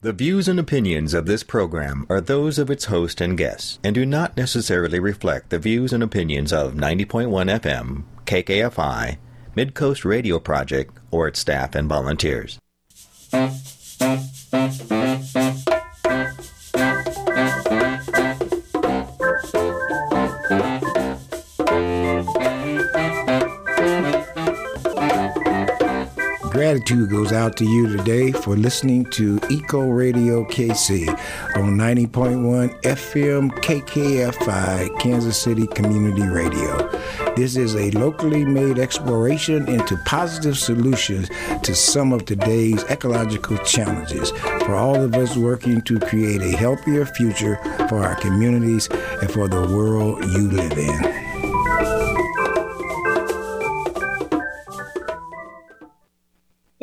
The views and opinions of this program are those of its host and guests and do not necessarily reflect the views and opinions of 90.1 FM, KKFI, Midcoast Radio Project, or its staff and volunteers. Gratitude goes out to you today for listening to Eco Radio KC on 90.1 FM KKFI, Kansas City Community Radio. This is a locally made exploration into positive solutions to some of today's ecological challenges for all of us working to create a healthier future for our communities and for the world you live in.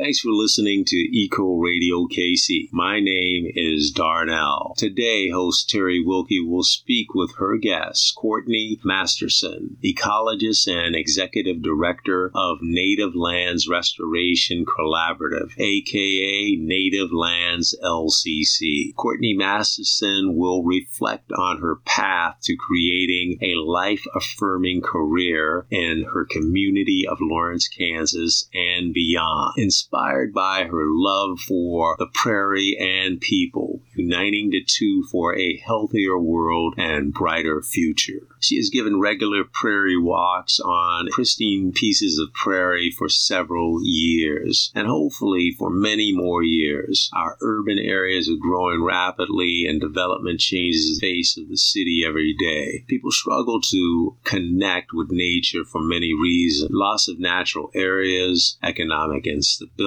Thanks for listening to Eco Radio KC. My name is Darnell. Today, host Terri Wilke will speak with her guest, Courtney Masterson, ecologist and executive director of Native Lands Restoration Collaborative, aka Native Lands LLC. Courtney Masterson will reflect on her path to creating a life affirming career in her community of Lawrence, Kansas, and beyond. Inspired inspired by her love for the prairie and people, uniting the two for a healthier world and brighter future. She has given regular prairie walks on pristine pieces of prairie for several years, and hopefully for many more years. Our urban areas are growing rapidly, and development changes the face of the city every day. People struggle to connect with nature for many reasons loss of natural areas, economic instability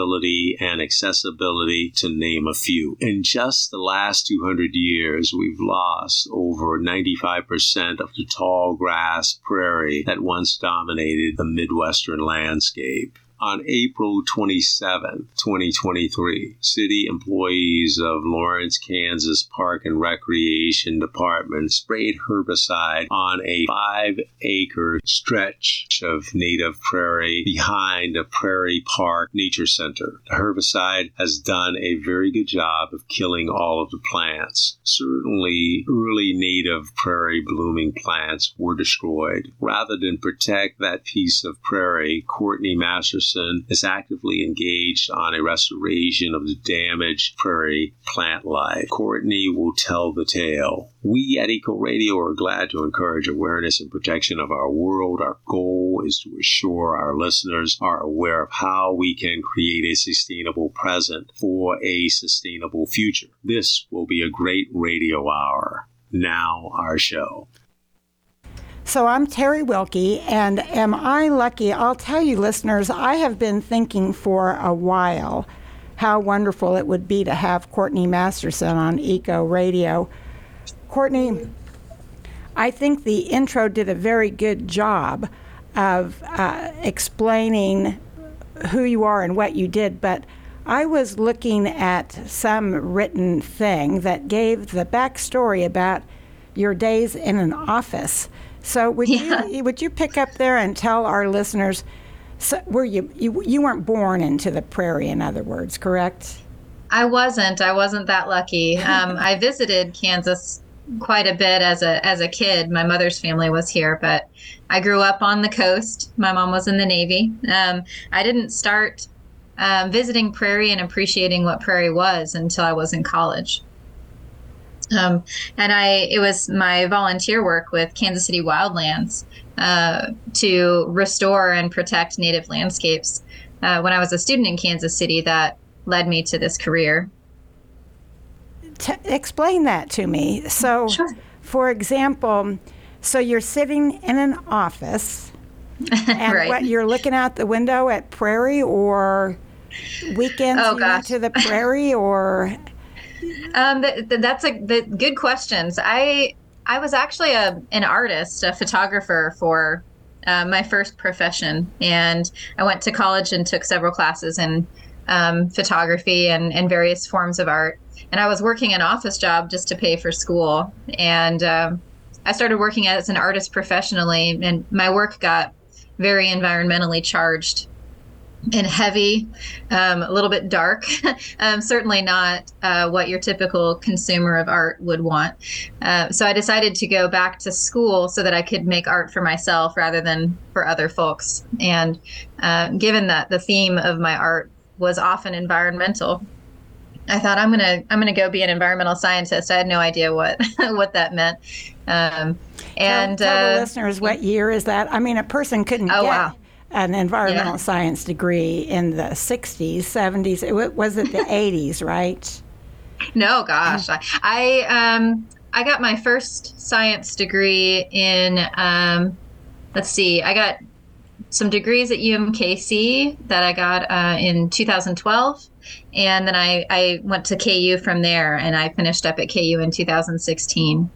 and accessibility, to name a few. In just the last 200 years, we've lost over 95% of the tall grass prairie that once dominated the Midwestern landscape on April 27, 2023, city employees of Lawrence, Kansas Park and Recreation Department sprayed herbicide on a five acre stretch of native prairie behind a Prairie Park Nature Center. The herbicide has done a very good job of killing all of the plants. Certainly, early native prairie blooming plants were destroyed. Rather than protect that piece of prairie, Courtney Is actively engaged on a restoration of the damaged prairie plant life. Courtney will tell the tale. We at Eco Radio are glad to encourage awareness and protection of our world. Our goal is to assure our listeners are aware of how we can create a sustainable present for a sustainable future. This will be a great radio hour. Now, our show. So I'm Terri Wilke, and am I lucky? I'll tell you, listeners, I have been thinking for a while how wonderful it would be to have Courtney Masterson on Eco Radio. Courtney, I think the intro did a very good job of uh, explaining who you are and what you did, but I was looking at some written thing that gave the backstory about your days in an office. So would yeah. you would you pick up there and tell our listeners? So were you, you you weren't born into the prairie, in other words, correct? I wasn't. I wasn't that lucky. Um, I visited Kansas quite a bit as a as a kid. My mother's family was here, but I grew up on the coast. My mom was in the Navy. Um, I didn't start um, visiting prairie and appreciating what prairie was until I was in college. Um, and I, it was my volunteer work with Kansas City Wildlands uh, to restore and protect native landscapes. Uh, when I was a student in Kansas City, that led me to this career. T- explain that to me. So, sure. for example, so you're sitting in an office, and right. what you're looking out the window at prairie, or weekends oh, you went to the prairie, or um, th- th- that's a good questions. I I was actually a an artist, a photographer for uh, my first profession, and I went to college and took several classes in um, photography and, and various forms of art. And I was working an office job just to pay for school, and um, I started working as an artist professionally, and my work got very environmentally charged and heavy, um, a little bit dark. um, certainly not uh, what your typical consumer of art would want. Uh, so I decided to go back to school so that I could make art for myself rather than for other folks. And uh, given that the theme of my art was often environmental, I thought I'm gonna I'm gonna go be an environmental scientist. I had no idea what what that meant. Um, and tell, tell uh, the listeners what year is that? I mean, a person couldn't Oh, get wow. An environmental Yeah. science degree in the 60s, 70s. It was it the 80s, right? No, gosh, I, I um I got my first science degree in um let's see, I got some degrees at UMKC that I got uh, in 2012, and then I I went to KU from there, and I finished up at KU in 2016.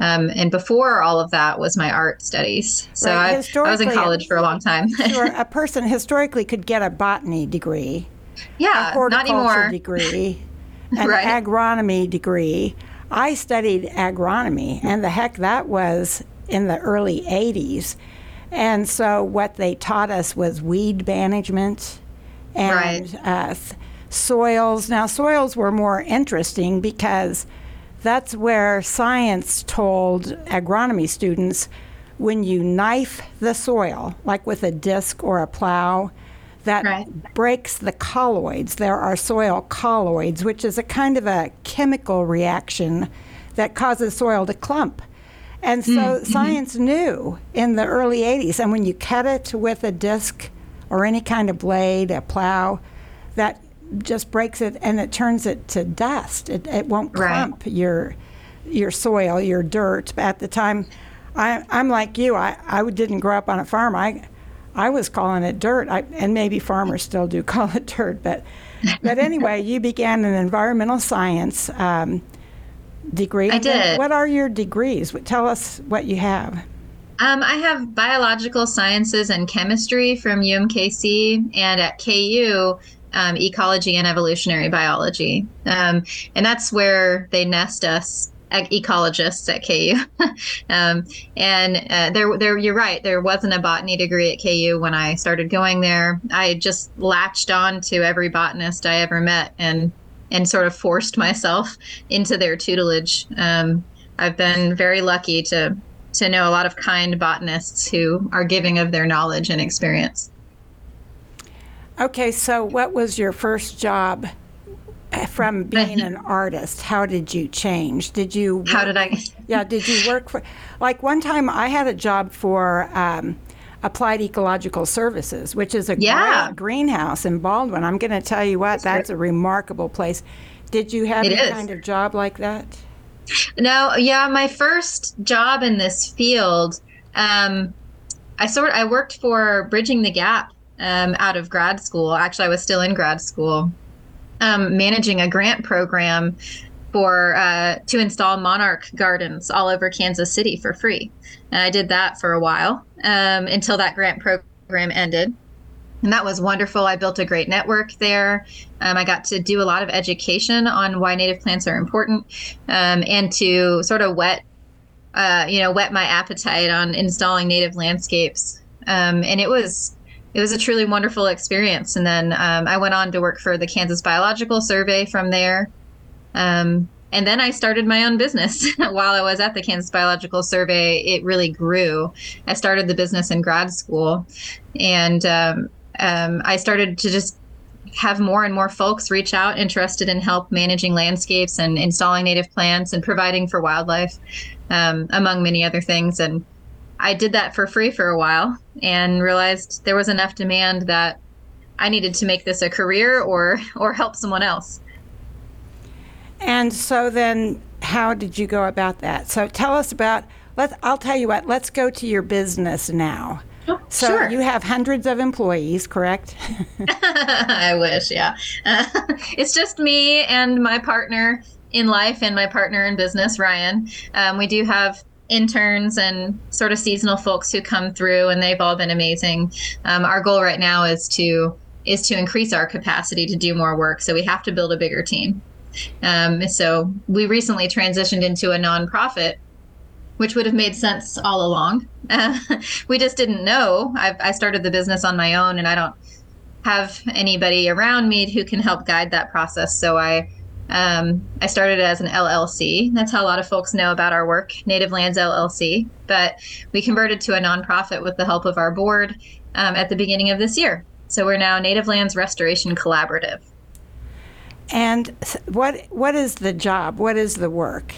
Um, and before all of that was my art studies, so Right, I, I was in college for a long time. Sure, a person historically could get a botany degree, a yeah, not anymore. degree, an Right. agronomy degree. I studied agronomy, and the heck that was in the early 80s. And so what they taught us was weed management and Right. uh, soils. Now, soils were more interesting because that's where science told agronomy students when you knife the soil, like with a disc or a plow, that Right. breaks the colloids. There are soil colloids, which is a kind of a chemical reaction that causes soil to clump. And so science knew in the early 80s, and when you cut it with a disc or any kind of blade, a plow, that just breaks it and it turns it to dust. It, it won't Right. clump your your soil, your dirt. At the time, I, I'm like you. I, I didn't grow up on a farm. I I was calling it dirt, I, and maybe farmers still do call it dirt. But but anyway, you began an environmental science um, degree. I did. What are your degrees? Tell us what you have. Um, I have biological sciences and chemistry from UMKC, and at KU, um, ecology and evolutionary biology. Um, and that's where they nest us ecologists at KU. um, and uh, there, there, you're right. There wasn't a botany degree at KU when I started going there. I just latched on to every botanist I ever met and and sort of forced myself into their tutelage. Um, I've been very lucky to to know a lot of kind botanists who are giving of their knowledge and experience. Okay, so what was your first job uh, from being an artist? How did you change? Did you How did I? Yeah, did you work for? Like one time, I had a job for um, Applied Ecological Services, which is a Yeah. great greenhouse in Baldwin. I'm going to tell you what, that's a remarkable place. Did you have It any is. kind of job like that? No, yeah, my first job in this field, um, I sort I worked for Bridging the Gap um, out of grad school. Actually, I was still in grad school, um, managing a grant program for uh, to install monarch gardens all over Kansas City for free. And I did that for a while um, until that grant program ended. And that was wonderful. I built a great network there. Um, I got to do a lot of education on why native plants are important, um, and to sort of whet, uh, you know, whet my appetite on installing native landscapes. Um, and it was it was a truly wonderful experience. And then um, I went on to work for the Kansas Biological Survey from there. Um, and then I started my own business while I was at the Kansas Biological Survey. It really grew. I started the business in grad school, and um, um, I started to just have more and more folks reach out interested in help managing landscapes and installing native plants and providing for wildlife, um, among many other things. And I did that for free for a while and realized there was enough demand that I needed to make this a career or or help someone else. And so then, how did you go about that? So tell us about. Let I'll tell you what. Let's go to your business now. So sure. you have hundreds of employees, correct? I wish, yeah. Uh, it's just me and my partner in life and my partner in business, Ryan. Um, we do have interns and sort of seasonal folks who come through, and they've all been amazing. Um, our goal right now is to is to increase our capacity to do more work, so we have to build a bigger team. Um, so we recently transitioned into a nonprofit which would have made sense all along. Uh, we just didn't know. I, I started the business on my own, and I don't, have anybody around me who can help guide that process. So I um, I started as an LLC. That's how a lot of folks know about our work, Native Lands LLC. But we converted to a nonprofit with the help of our board um, at the beginning of this year. So we're now Native Lands Restoration Collaborative. And what what is the job? What is the work?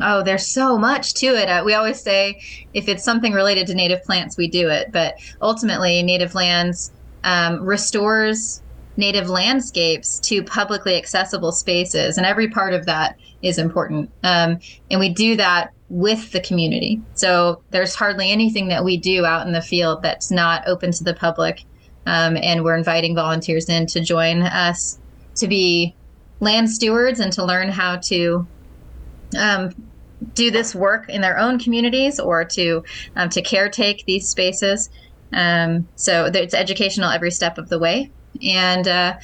Oh, there's so much to it. Uh, we always say if it's something related to native plants, we do it. But ultimately, Native Lands um, restores native landscapes to publicly accessible spaces, and every part of that is important. Um, and we do that with the community. So there's hardly anything that we do out in the field that's not open to the public. Um, and we're inviting volunteers in to join us to be land stewards and to learn how to um, do this work in their own communities or to um, to caretake these spaces. Um, so it's educational every step of the way, and uh,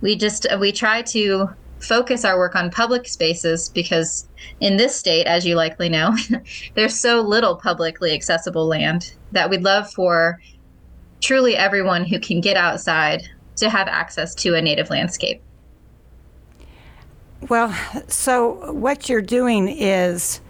we just we try to focus our work on public spaces because in this state, as you likely know, there's so little publicly accessible land that we'd love for truly everyone who can get outside to have access to a native landscape. Well, so what you're doing is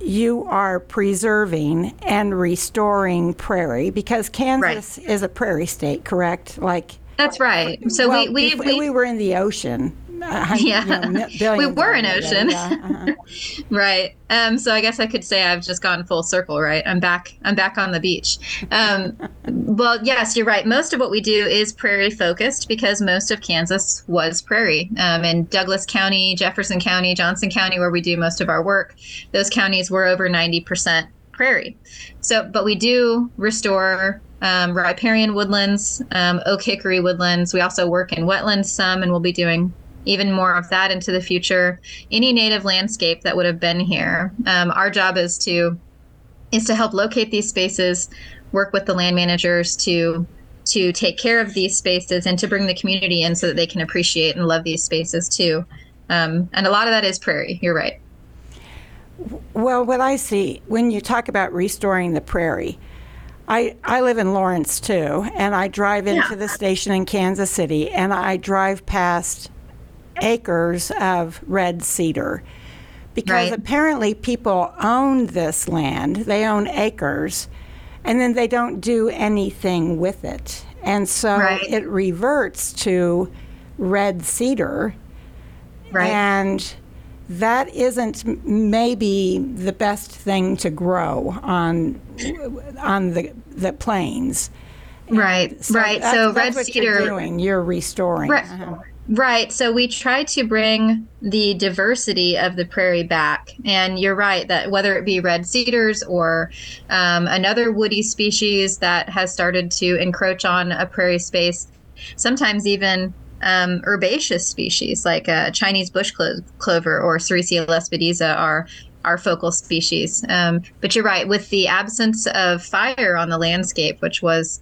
you are preserving and restoring prairie because Kansas right. is a prairie state, correct? Like that's right. So well, we, we, we we were in the ocean yeah, you know, we were in ocean, yeah. uh-huh. right? Um, so I guess I could say I've just gone full circle, right? I'm back. I'm back on the beach. Um, well, yes, you're right. Most of what we do is prairie focused because most of Kansas was prairie. Um, in Douglas County, Jefferson County, Johnson County, where we do most of our work, those counties were over 90 percent prairie. So, but we do restore um, riparian woodlands, um, oak hickory woodlands. We also work in wetlands some, and we'll be doing even more of that into the future. Any native landscape that would have been here. Um, our job is to is to help locate these spaces, work with the land managers to to take care of these spaces and to bring the community in so that they can appreciate and love these spaces too. Um, and a lot of that is prairie. You're right. Well, what I see when you talk about restoring the prairie, I, I live in Lawrence too, and I drive into yeah. the station in Kansas City, and I drive past acres of red cedar because right. apparently people own this land, they own acres, and then they don't do anything with it. And so right. it reverts to red cedar. Right. And that isn't maybe the best thing to grow on on the the plains. Right, so right. so red cedar. You're doing. You're restoring. Right. Uh-huh. Right. So we try to bring the diversity of the prairie back. And you're right that whether it be red cedars or um, another woody species that has started to encroach on a prairie space, sometimes even um, herbaceous species like uh, Chinese bush clo- clover or Sericea lespedeza are our focal species. Um, but you're right, with the absence of fire on the landscape, which was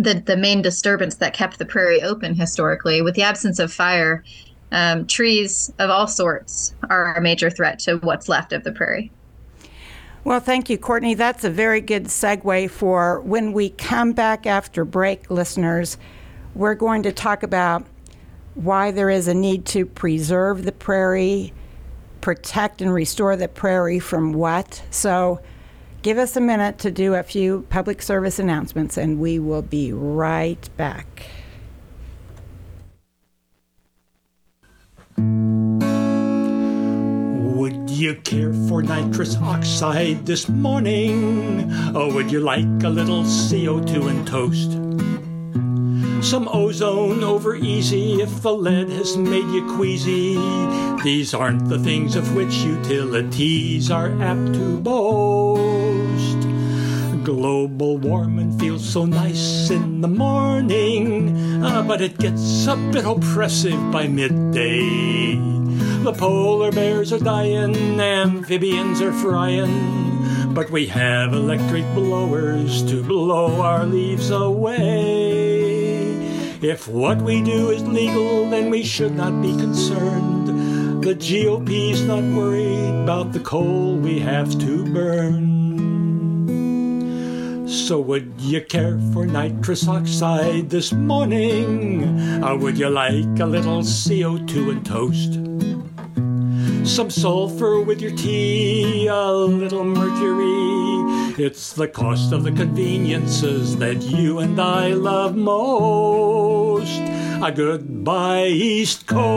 the the main disturbance that kept the prairie open historically. With the absence of fire, um, trees of all sorts are a major threat to what's left of the prairie. Well, thank you, Courtney. That's a very good segue for when we come back after break, listeners. We're going to talk about why there is a need to preserve the prairie, protect and restore the prairie from what. So, Give us a minute to do a few public service announcements, and we will be right back. Would you care for nitrous oxide this morning? Or would you like a little CO2 in toast? Some ozone over easy if the lead has made you queasy. These aren't the things of which utilities are apt to boast. Global warming feels so nice in the morning, uh, but it gets a bit oppressive by midday. The polar bears are dying, amphibians are frying, but we have electric blowers to blow our leaves away. If what we do is legal, then we should not be concerned. The GOP's not worried about the coal we have to burn. So would you care for nitrous oxide this morning? Or would you like a little CO2 and toast? Some sulfur with your tea, a little mercury. It's the cost of the conveniences that you and I love most. A goodbye, East Coast.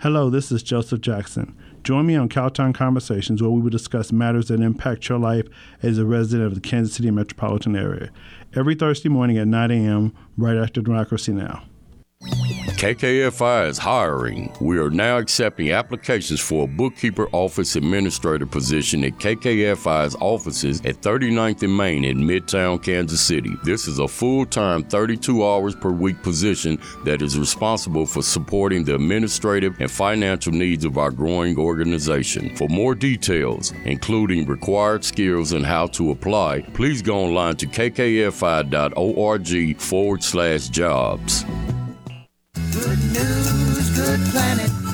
Hello, this is Joseph Jackson. Join me on Cowtown Conversations, where we will discuss matters that impact your life as a resident of the Kansas City metropolitan area. Every Thursday morning at 9 a.m., right after Democracy Now! KKFI is hiring. We are now accepting applications for a bookkeeper office administrator position at KKFI's offices at 39th and Main in Midtown, Kansas City. This is a full time 32 hours per week position that is responsible for supporting the administrative and financial needs of our growing organization. For more details, including required skills and how to apply, please go online to kkfi.org forward slash jobs. Good news, good planet.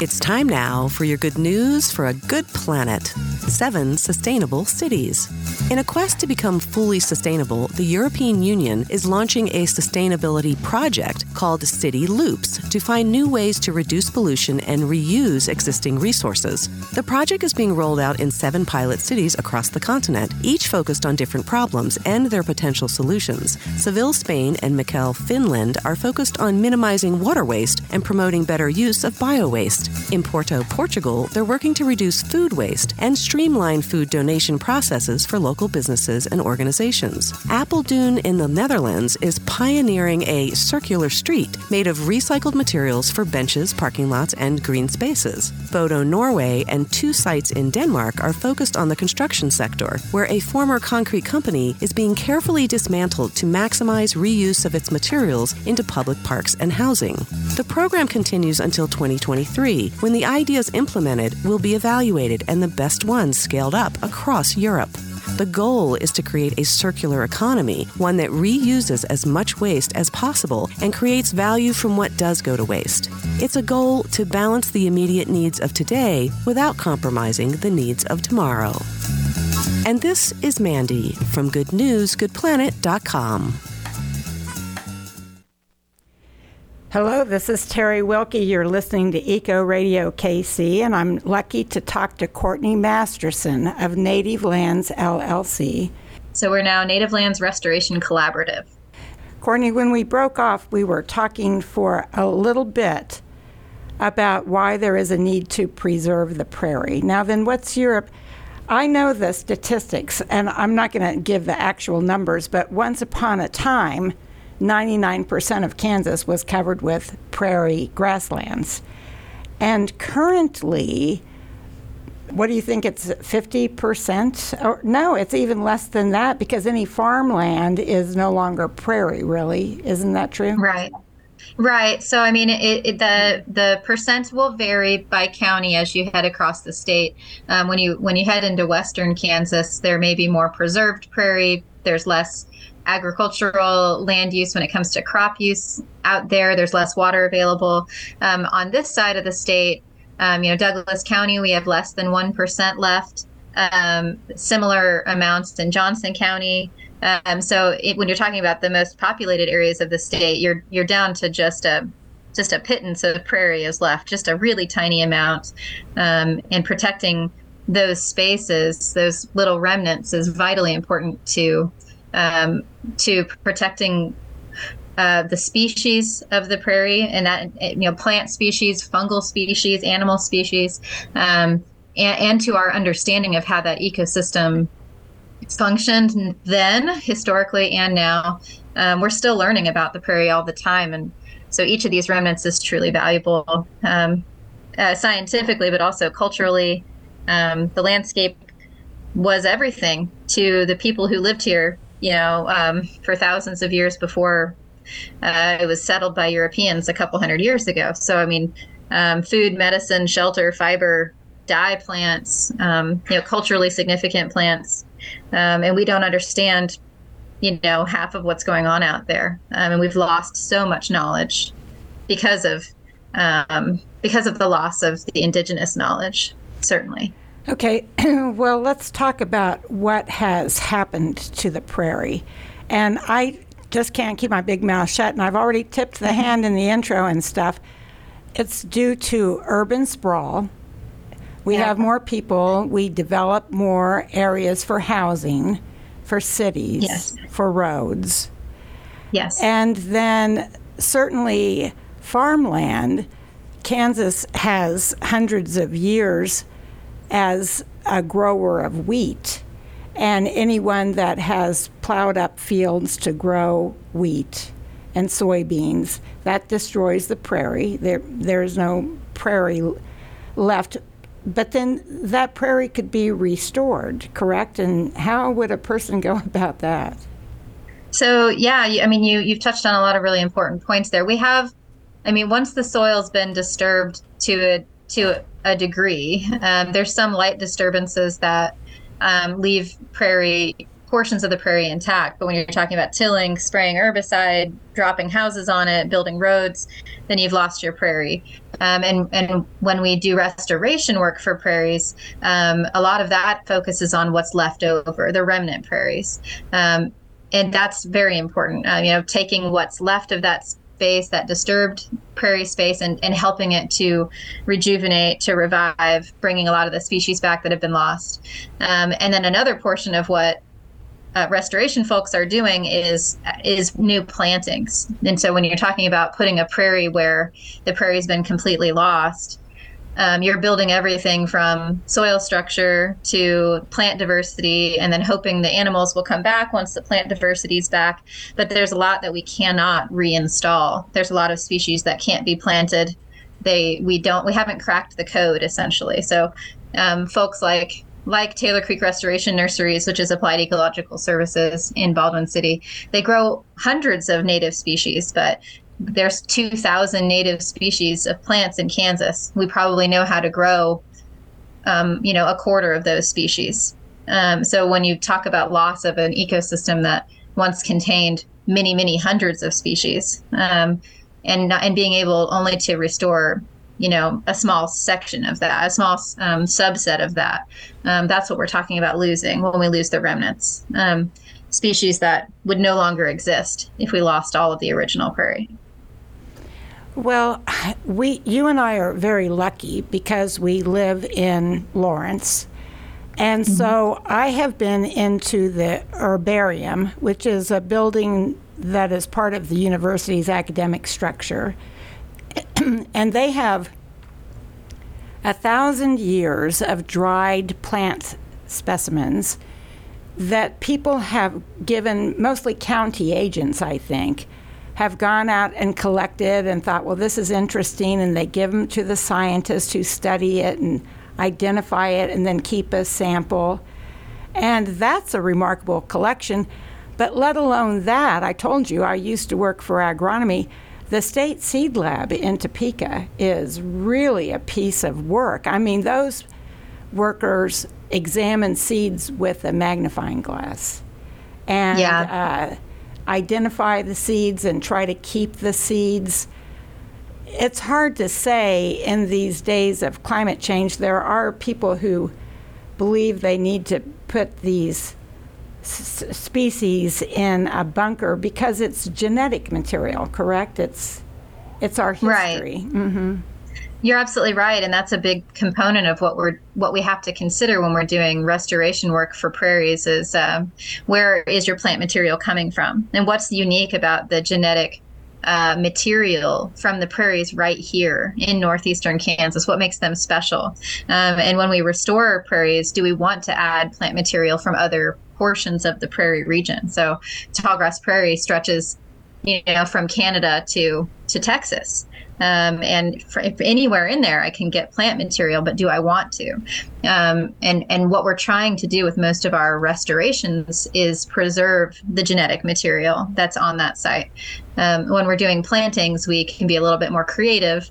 It's time now for your good news for a good planet. Seven sustainable cities. In a quest to become fully sustainable, the European Union is launching a sustainability project called City Loops to find new ways to reduce pollution and reuse existing resources. The project is being rolled out in seven pilot cities across the continent, each focused on different problems and their potential solutions. Seville, Spain, and Mikkeli, Finland are focused on minimizing water waste and promoting better use of bio waste. In Porto, Portugal, they're working to reduce food waste and streamline food donation processes for local businesses and organizations. Apeldoorn in the Netherlands is pioneering a circular street made of recycled materials for benches, parking lots, and green spaces. Bodo, Norway, and two sites in Denmark are focused on the construction sector, where a former concrete company is being carefully dismantled to maximize reuse of its materials into public parks and housing. The program continues until 2023, when the ideas implemented will be evaluated and the best ones scaled up across Europe. The goal is to create a circular economy, one that reuses as much waste as possible and creates value from what does go to waste. It's a goal to balance the immediate needs of today without compromising the needs of tomorrow. And this is Mandy from GoodNewsGoodPlanet.com. Hello, this is Terri Wilke. You're listening to Eco Radio KC, and I'm lucky to talk to Courtney Masterson of Native Lands LLC. So we're now Native Lands Restoration Collaborative. Courtney, when we broke off, we were talking for a little bit about why there is a need to preserve the prairie. Now, then, what's your I know the statistics, and I'm not going to give the actual numbers, but once upon a time, 99% of Kansas was covered with prairie grasslands. And currently, what do you think it's 50% or no it's even less than that because any farmland is no longer prairie really. Isn't that true? Right. Right. So i mean it, it, the the percent will vary by county as you head across the state. Um, when you when you head into western kansas there may be more preserved prairie there's less agricultural land use when it comes to crop use out there. There's less water available. Um, on this side of the state, um, you know, Douglas County, we have less than 1% left. Um, similar amounts in Johnson County. Um, so it, when you're talking about the most populated areas of the state, you're you're down to just a just a pittance of prairie is left, just a really tiny amount. Um, and protecting those spaces, those little remnants, is vitally important to um, to protecting uh, the species of the prairie and that you know plant species, fungal species, animal species, um, and, and, to our understanding of how that ecosystem functioned then, historically, and now. Um, we're still learning about the prairie all the time, and so each of these remnants is truly valuable um, uh, scientifically, but also culturally. Um, the landscape was everything to the people who lived here you know, um, for thousands of years before uh, it was settled by Europeans a couple hundred years ago. So, I mean, um, food, medicine, shelter, fiber, dye plants, um, you know, culturally significant plants. Um, and we don't understand, you know, half of what's going on out there. Um, and we've lost so much knowledge because of um, because of the loss of the indigenous knowledge, certainly. Okay, well, let's talk about what has happened to the prairie. And I just can't keep my big mouth shut, and I've already tipped the mm-hmm. hand in the intro and stuff. It's due to urban sprawl. We Yeah. have more people, we develop more areas for housing, for cities, Yes. for roads. Yes. And then certainly farmland. Kansas has hundreds of years as a grower of wheat. And anyone that has plowed up fields to grow wheat and soybeans, that destroys the prairie. There, there's no prairie left. But then that prairie could be restored, correct? And how would a person go about that? So yeah, I mean, you you've touched on a lot of really important points there. We have, I mean, once the soil's been disturbed to a to a degree, um, there's some light disturbances that um, leave prairie portions of the prairie intact. But when you're talking about tilling, spraying herbicide, dropping houses on it, building roads, then you've lost your prairie. Um, and and when we do restoration work for prairies, um, a lot of that focuses on what's left over, the remnant prairies. Um, and that's very important. Uh, you know, taking what's left of that space, that disturbed prairie space, and, and helping it to rejuvenate, to revive, bringing a lot of the species back that have been lost. Um, and then another portion of what uh, restoration folks are doing is is new plantings. And so when you're talking about putting a prairie where the prairie's been completely lost, um, you're building everything from soil structure to plant diversity and then hoping the animals will come back once the plant diversity is back. But there's a lot that we cannot reinstall. There's a lot of species that can't be planted. They we don't we haven't cracked the code essentially. So um, folks like like Taylor Creek Restoration Nurseries, which is applied ecological services in Baldwin City, they grow hundreds of native species, but there's 2,000 native species of plants in Kansas. We probably know how to grow, um, you know, a quarter of those species. Um, so when you talk about loss of an ecosystem that once contained many, many hundreds of species, um, and and being able only to restore, you know, a small section of that, a small um, subset of that, um, that's what we're talking about losing when we lose the remnants. Um, species that would no longer exist if we lost all of the original prairie. Well, we, you and I are very lucky because we live in Lawrence. And mm-hmm. so I have been into the herbarium, which is a building that is part of the university's academic structure. and they have a thousand years of dried plant specimens that people have given, mostly county agents, I think, have gone out and collected and thought, well, this is interesting, and they give them to the scientists who study it and identify it and then keep a sample. And that's a remarkable collection. But let alone that, I told you I used to work for agronomy. The State Seed Lab in Topeka is really a piece of work. I mean, those workers examine seeds with a magnifying glass and uh, identify the seeds and try to keep the seeds. It's hard to say in these days of climate change. There are people who believe they need to put these s- species in a bunker because it's genetic material, correct? It's it's our history. Right. history. Mm-hmm. You're absolutely right, and that's a big component of what we're what we have to consider when we're doing restoration work for prairies. Is um, where is your plant material coming from, and what's unique about the genetic uh, material from the prairies right here in northeastern Kansas? What makes them special? Um, and when we restore prairies, do we want to add plant material from other portions of the prairie region? So, tallgrass prairie stretches, you know, from Canada to to Texas. Um, and for, if anywhere in there, I can get plant material, but do I want to? Um, and and what we're trying to do with most of our restorations is preserve the genetic material that's on that site. Um, when we're doing plantings, we can be a little bit more creative.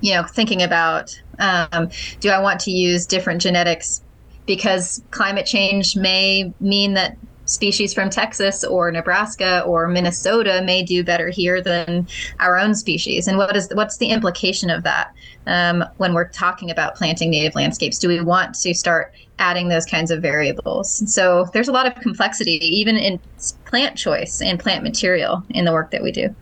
You know, thinking about um, do I want to use different genetics because climate change may mean that species from Texas or Nebraska or Minnesota may do better here than our own species. And what is what's the implication of that um, when we're talking about planting native landscapes? Do we want to start adding those kinds of variables? So there's a lot of complexity, even in plant choice and plant material in the work that we do.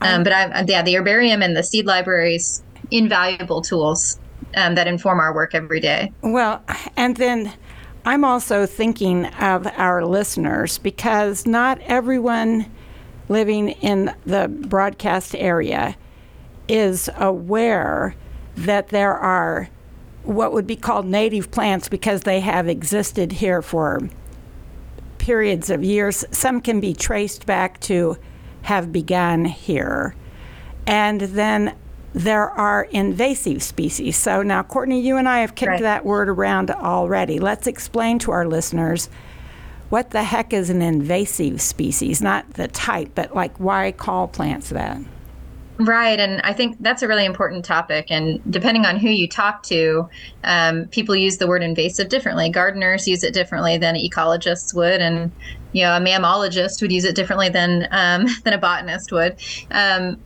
Um, but I, yeah, the herbarium and the seed libraries, invaluable tools um, that inform our work every day. Well, and then I'm also thinking of our listeners because not everyone living in the broadcast area is aware that there are what would be called native plants because they have existed here for periods of years. Some can be traced back to have begun here. And then there are invasive species. So now, Courtney, you and I have kicked right. that word around already. Let's explain to our listeners what the heck is an invasive species? Not the type, but like why call plants that? Right, and I think that's a really important topic. And depending on who you talk to, um, people use the word invasive differently. Gardeners use it differently than ecologists would, and you know, a mammologist would use it differently than um, than a botanist would. Um,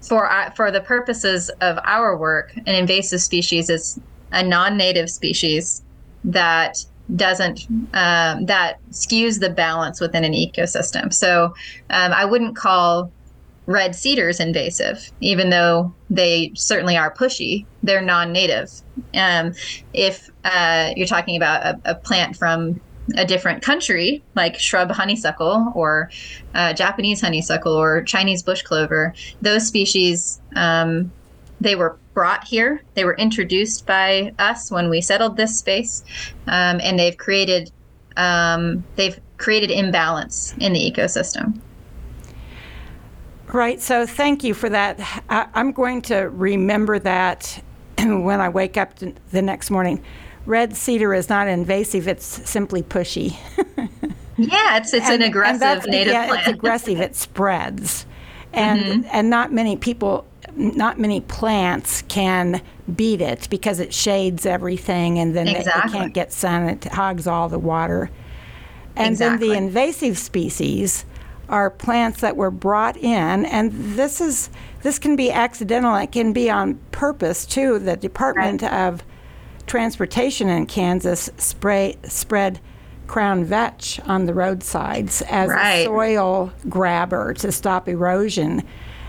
for uh, for the purposes of our work, an invasive species is a non-native species that doesn't um, that skews the balance within an ecosystem. So um, I wouldn't call red cedars invasive, even though they certainly are pushy. They're non-native. Um, if uh, you're talking about a, a, plant from a different country, like shrub honeysuckle or uh, Japanese honeysuckle or Chinese bush clover, those species um, they were brought here. They were introduced by us when we settled this space, um, and they've created um, they've created imbalance in the ecosystem. Right. So thank you for that. I, am going to remember that when I wake up the next morning. Red cedar is not invasive; it's simply pushy. yeah, it's it's and, an aggressive native yeah, plant. it's aggressive. It spreads, and mm-hmm. and not many people, not many plants can beat it because it shades everything, and then exactly. they, they, can't get sun. It hogs all the water, and exactly. then the invasive species are plants that were brought in, and this is this can be accidental. It can be on purpose too. The Department right. of Transportation in Kansas spray, spread crown vetch on the roadsides as right. a soil grabber to stop erosion.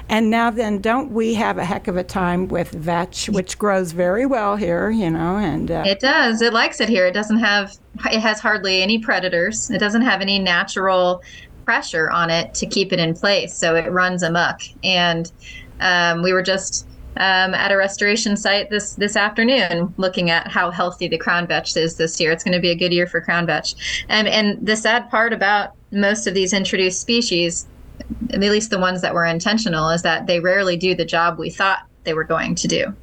And now then, don't we have a heck of a time with vetch, which grows very well here, you know? And uh, it does. It likes it here. It doesn't have. It has hardly any predators. It doesn't have any natural pressure on it to keep it in place, so it runs amok. And um, we were just um, at a restoration site this this afternoon, looking at how healthy the crown vetch is this year. It's going to be a good year for crown vetch. And and the sad part about most of these introduced species, at least the ones that were intentional, is that they rarely do the job we thought they were going to do.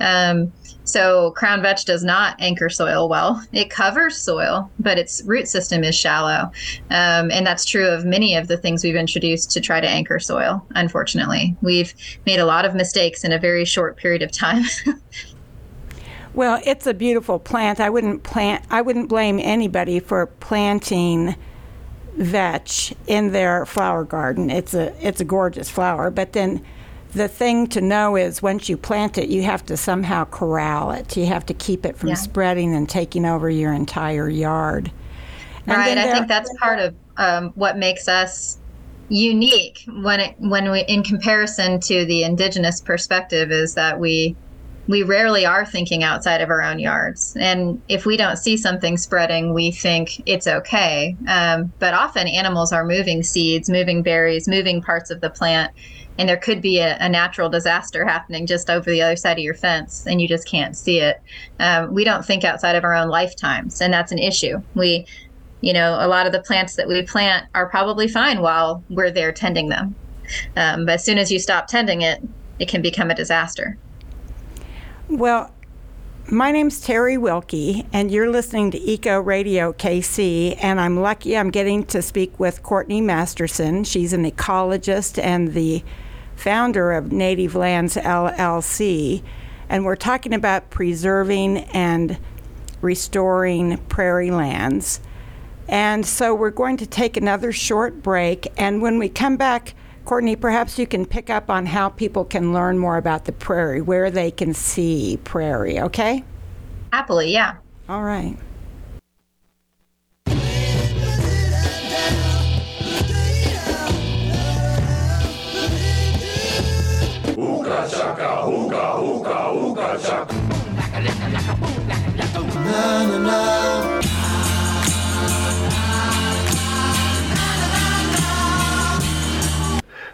Um, so crown vetch does not anchor soil well. It covers soil, but its root system is shallow. Um, and that's true of many of the things we've introduced to try to anchor soil, unfortunately. We've made a lot of mistakes in a very short period of time. well, it's a beautiful plant. I wouldn't plant I wouldn't blame anybody for planting vetch in their flower garden. It's a it's a gorgeous flower, but then the thing to know is once you plant it, you have to somehow corral it. You have to keep it from yeah. spreading and taking over your entire yard. And right. I think that's part of um, what makes us unique when it when we in comparison to the indigenous perspective is that we we rarely are thinking outside of our own yards. And if we don't see something spreading, we think it's okay. Um, but often animals are moving seeds, moving berries, moving parts of the plant and there could be a, a, natural disaster happening just over the other side of your fence and you just can't see it um, we don't think outside of our own lifetimes and that's an issue we you know a lot of the plants that we plant are probably fine while we're there tending them um, but as soon as you stop tending it it can become a disaster well my name's Terri Wilke, and you're listening to Eco Radio KC. And I'm lucky I'm getting to speak with Courtney Masterson. She's an ecologist and the founder of Native Lands LLC, and we're talking about preserving and restoring prairie lands. And so we're going to take another short break. And when we come back, Courtney, perhaps you can pick up on how people can learn more about the prairie, where they can see prairie, okay? Happily, yeah. All right.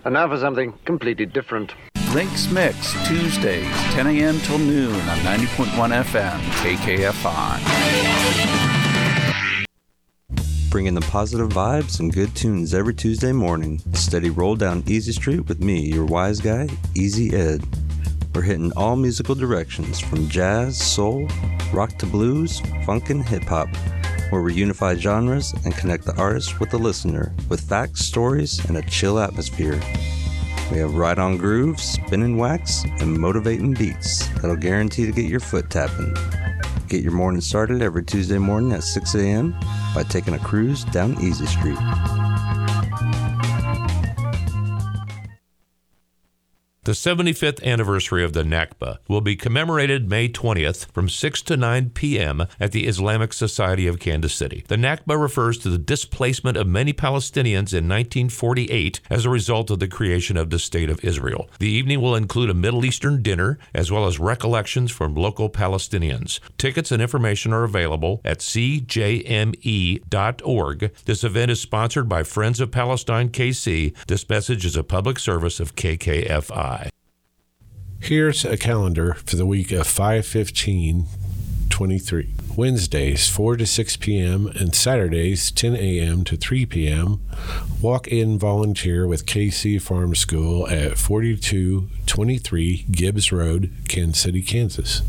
And now for something completely different. Links Mix, Tuesdays, 10 a.m. till noon on 90.1 FM, KKFI. Bringing the positive vibes and good tunes every Tuesday morning. Steady roll down Easy Street with me, your wise guy, Easy Ed. We're hitting all musical directions from jazz, soul, rock to blues, funk, and hip hop, where we unify genres and connect the artist with the listener with facts, stories, and a chill atmosphere. We have right on grooves, spinning wax, and motivating beats that'll guarantee to get your foot tapping. Get your morning started every Tuesday morning at 6 a.m. by taking a cruise down Easy Street. The 75th anniversary of the Nakba will be commemorated May 20th from 6 to 9 p.m. at the Islamic Society of Kansas City. The Nakba refers to the displacement of many Palestinians in 1948 as a result of the creation of the State of Israel. The evening will include a Middle Eastern dinner as well as recollections from local Palestinians. Tickets and information are available at cjme.org. This event is sponsored by Friends of Palestine KC. This message is a public service of KKFI. Here's a calendar for the week of 515 23. Wednesdays, 4 to 6 p.m., and Saturdays, 10 a.m. to 3 p.m. Walk in volunteer with KC Farm School at 4223 Gibbs Road, Kansas City, Kansas.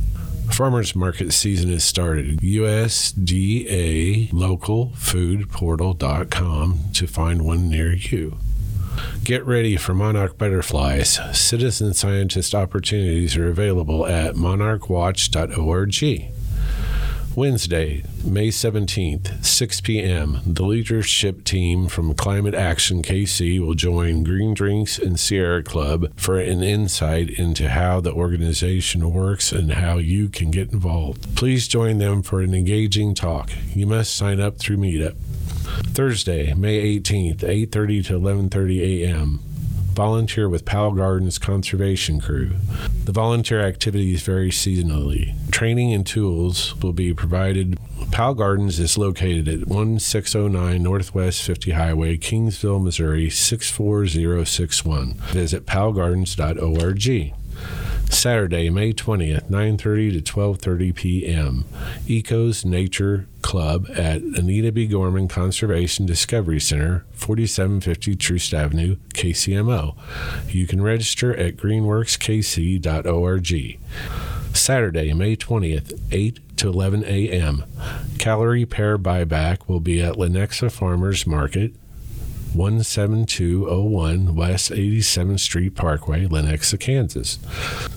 Farmers market season has started. USDA localfoodportal.com to find one near you. Get ready for monarch butterflies. Citizen scientist opportunities are available at monarchwatch.org. Wednesday, May 17th, 6 p.m., the leadership team from Climate Action KC will join Green Drinks and Sierra Club for an insight into how the organization works and how you can get involved. Please join them for an engaging talk. You must sign up through Meetup. Thursday, May 18th, 8:30 to 11:30 a.m. Volunteer with Powell Gardens Conservation Crew. The volunteer activities vary seasonally. Training and tools will be provided. Powell Gardens is located at 1609 Northwest 50 Highway, Kingsville, Missouri 64061. Visit powellgardens.org. Saturday, May 20th, 9:30 to 12:30 p.m. Ecos Nature Club at Anita B. Gorman Conservation Discovery Center, 4750 Troost Avenue, KCMO. You can register at greenworkskc.org. Saturday, May 20th, 8 to 11 a.m. Calorie Pair Buyback will be at Lenexa Farmers Market, 17201 West 87th Street Parkway, Lenexa, Kansas.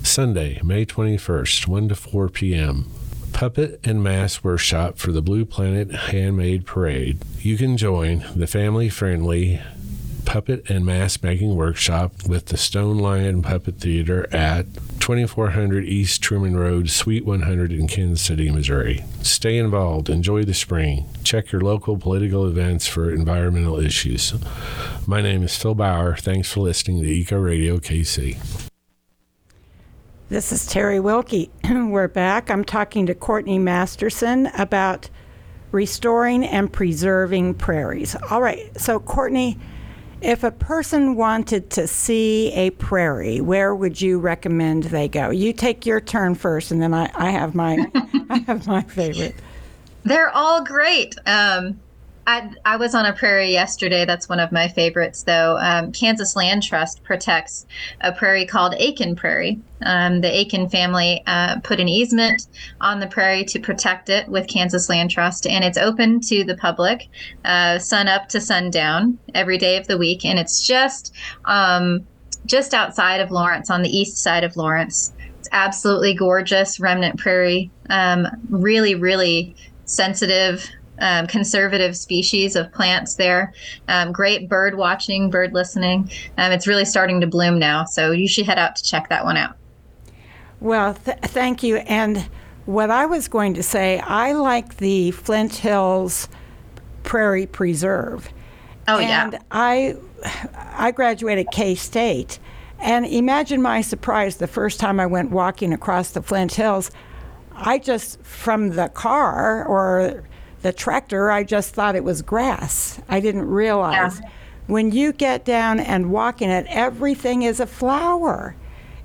Sunday, May 21st, 1 to 4 p.m. Puppet and Mask Workshop for the Blue Planet Handmade Parade. You can join the family friendly puppet and mask making workshop with the Stone Lion Puppet Theater at 2400 East Truman Road, Suite 100 in Kansas City, Missouri. Stay involved, enjoy the spring. Check your local political events for environmental issues. My name is Phil Bauer. Thanks for listening to Eco Radio KC. This is Terri Wilke. We're back. I'm talking to Courtney Masterson about restoring and preserving prairies. All right, so Courtney, if a person wanted to see a prairie, where would you recommend they go? You take your turn first, and then I, I have my I have my favorite. They're all great. Um, I, I was on a prairie yesterday. That's one of my favorites, though. Um, Kansas Land Trust protects a prairie called Akin Prairie. Um, the Akin family uh, put an easement on the prairie to protect it with Kansas Land Trust, and it's open to the public, uh, sun up to sundown, every day of the week. And it's just um, just outside of Lawrence, on the east side of Lawrence. It's absolutely gorgeous, remnant prairie. Um, really, really sensitive um, conservative species of plants there. Um, great bird watching, bird listening. Um, it's really starting to bloom now, so you should head out to check that one out. Well, th- thank you. And what I was going to say, I like the Flint Hills Prairie Preserve. Oh yeah. and yeah. I I graduated K State, and imagine my surprise the first time I went walking across the Flint Hills. I just from the car or the tractor, I just thought it was grass. I didn't realize. Yeah. When you get down and walk in it, everything is a flower.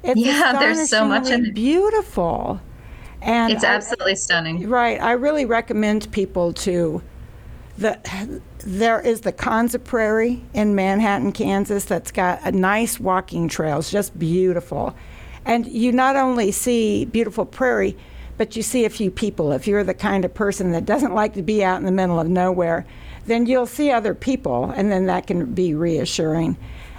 It's Yeah, there's so much in it. beautiful. And It's I- absolutely stunning. Right. I really recommend people to the there is the Konza Prairie in Manhattan, Kansas that's got a nice walking trails, just beautiful. And you not only see beautiful prairie, but you see a few people. If you're the kind of person that doesn't like to be out in the middle of nowhere, then you'll see other people and then that can be reassuring.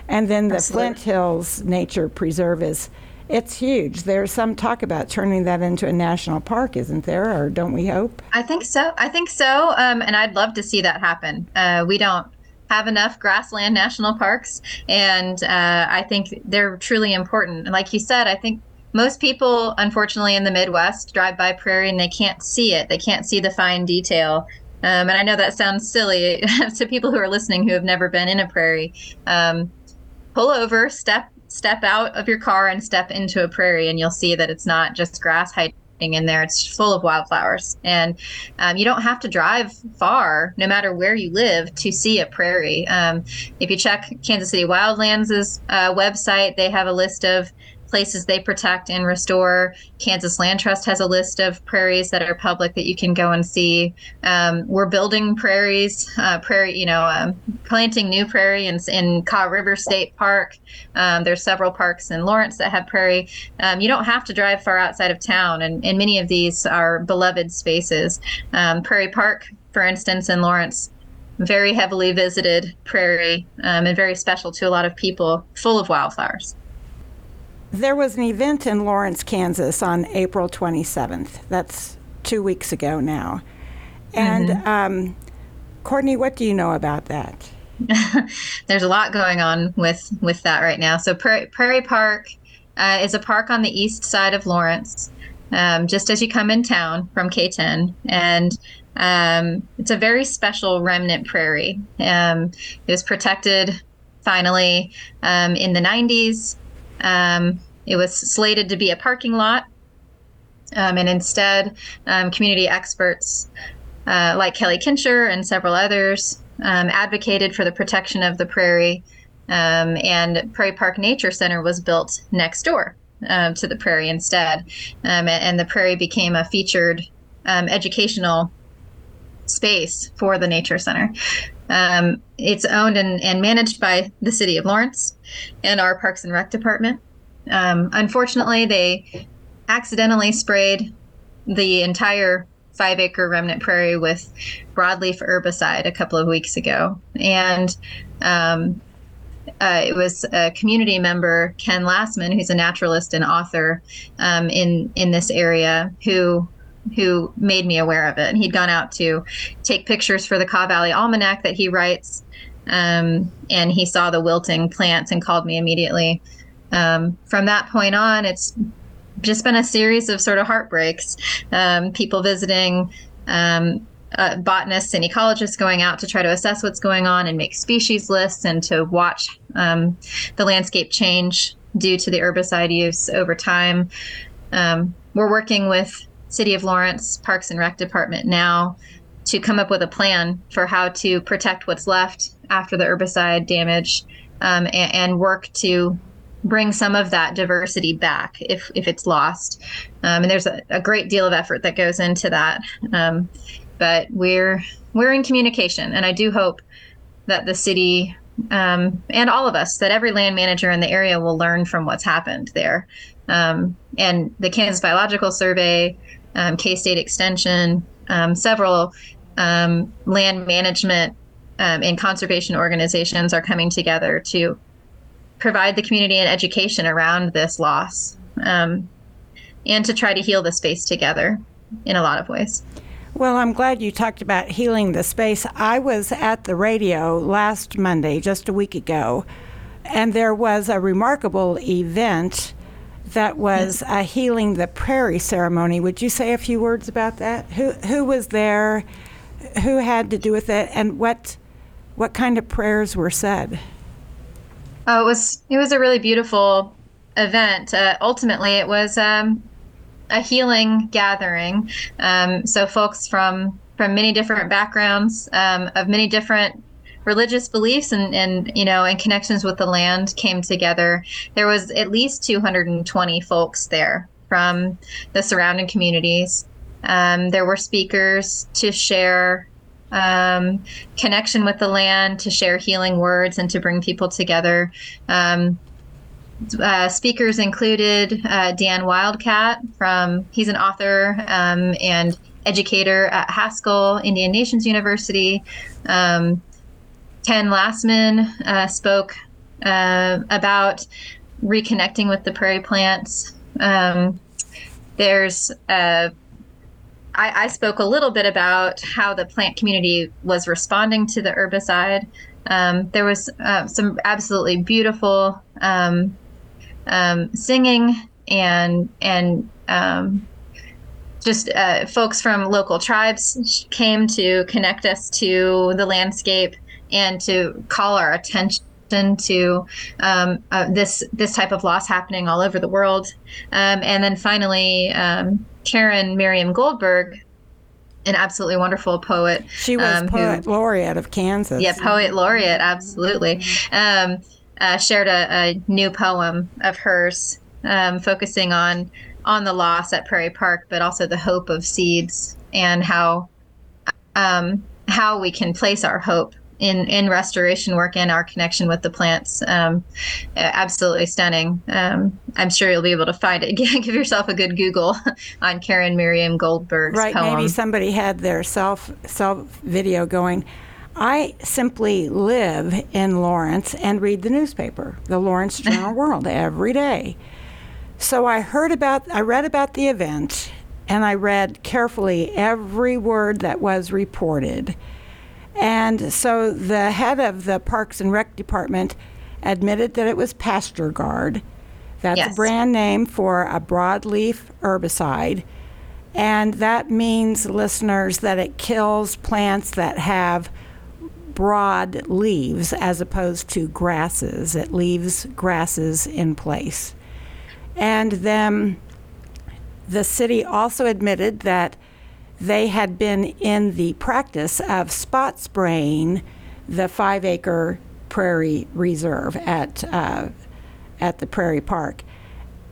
And then the Flint Hills Nature Preserve is it's huge. There's some talk about turning that into a national park, isn't there? Or don't we hope? I think so. I think so. Um, and I'd love to see that happen. Uh, we don't have enough grassland national parks, and uh, I think they're truly important. And like you said, I think most people, unfortunately, in the Midwest drive by prairie and they can't see it. They can't see the fine detail. Um, and I know that sounds silly to people who are listening who have never been in a prairie. Um, pull over, step step out of your car and step into a prairie, and you'll see that it's not just grass hiding in there. It's full of wildflowers, and um, you don't have to drive far, no matter where you live, to see a prairie. Um, if you check Kansas City Wildlands' uh, website, they have a list of places they protect and restore. Kansas Land Trust has a list of prairies that are public that you can go and see. Um, we're building prairies, uh, prairie, you know, um, planting new prairie in, in Kaw River State Park. Um, there's several parks in Lawrence that have prairie. Um, you don't have to drive far outside of town, and, and many of these are beloved spaces. Um, prairie Park, for instance, in Lawrence, very heavily visited prairie um, and very special to a lot of people, full of wildflowers. There was an event in Lawrence, Kansas on April 27th. That's two weeks ago now. And Mhm. um, Courtney, what do you know about that? There's a lot going on with with that right now. So Prairie, Prairie Park uh, is a park on the east side of Lawrence, um, just as you come in town from K10, and um, it's a very special remnant prairie. Um, it was protected finally um, in the 90s. Um, it was slated to be a parking lot, um, and instead, um, community experts uh, like Kelly Kindscher and several others um, advocated for the protection of the prairie. Um, and Prairie Park Nature Center was built next door um, to the prairie instead. Um, and, and the prairie became a featured um, educational space for the Nature Center. It's owned and, and managed by the city of Lawrence and our Parks and Rec department. Um, unfortunately, they accidentally sprayed the entire five acre remnant prairie with broadleaf herbicide a couple of weeks ago. And um, uh, it was a community member, Ken Lassman, who's a naturalist and author um, in in this area, who who made me aware of it. And he'd gone out to take pictures for the Kaw Valley Almanac that he writes, um, and he saw the wilting plants and called me immediately. Um, from that point on, it's just been a series of sort of heartbreaks. Um, people visiting, um, uh, botanists and ecologists going out to try to assess what's going on and make species lists and to watch um, the landscape change due to the herbicide use over time. Um, we're working with City of Lawrence Parks and Rec Department now to come up with a plan for how to protect what's left after the herbicide damage um, and, and work to bring some of that diversity back if, if it's lost. Um, and there's a, a, great deal of effort that goes into that. Um, but we're we're in communication, and I do hope that the city um, and all of us, that every land manager in the area will learn from what's happened there. Um, and the Kansas Biological Survey, um, K State Extension, several land management and conservation organizations are coming together to provide the community an education around this loss um, and to try to heal the space together in a lot of ways. Well, I'm glad you talked about healing the space. I was at the radio last Monday, just a week ago, and there was a remarkable event that was a healing the prairie ceremony. Would you say a few words about that? Who who was there? Who had to do with it, and what what kind of prayers were said? Oh, it was it was a really beautiful event. Uh, ultimately, it was um, a healing gathering. Um, so folks from from many different backgrounds, um, of many different religious beliefs and, and you know and connections with the land came together. There was at least 220 folks there from the surrounding communities. Um, there were speakers to share um, connection with the land, to share healing words, and to bring people together. Um, uh, speakers included uh, Dan Wildcat from he's an author um, and educator at Haskell Indian Nations University. Um, Ken Lassman uh, spoke uh, about reconnecting with the prairie plants. Um, there's uh, I, I, spoke a little bit about how the plant community was responding to the herbicide. Um, there was uh, some absolutely beautiful um, um, singing and and um, just uh, folks from local tribes came to connect us to the landscape and to call our attention to um, uh, this this type of loss happening all over the world. Um, and then finally, um, Caryn Mirriam-Goldberg, an absolutely wonderful poet. She was um, poet who, laureate of Kansas. Yeah, poet laureate, absolutely. Um, uh, shared a, a, new poem of hers, um, focusing on on the loss at Prairie Park, but also the hope of seeds and how um, how we can place our hope in in restoration work and our connection with the plants. Um, absolutely stunning. Um, I'm sure you'll be able to find it. Give yourself a good Google on Caryn Mirriam-Goldberg's right, poem. Maybe somebody had their self self video going. I simply live in Lawrence and read the newspaper, the Lawrence Journal World, every day. So I heard about, I read about the event, and I read carefully every word that was reported. And so the head of the Parks and Rec Department admitted that it was PastureGard. That's yes. a brand name for a broadleaf herbicide. And that means, listeners, that it kills plants that have broad leaves as opposed to grasses. It leaves grasses in place. And then the city also admitted that they had been in the practice of spot spraying the five acre prairie reserve at, uh, at the Prairie Park.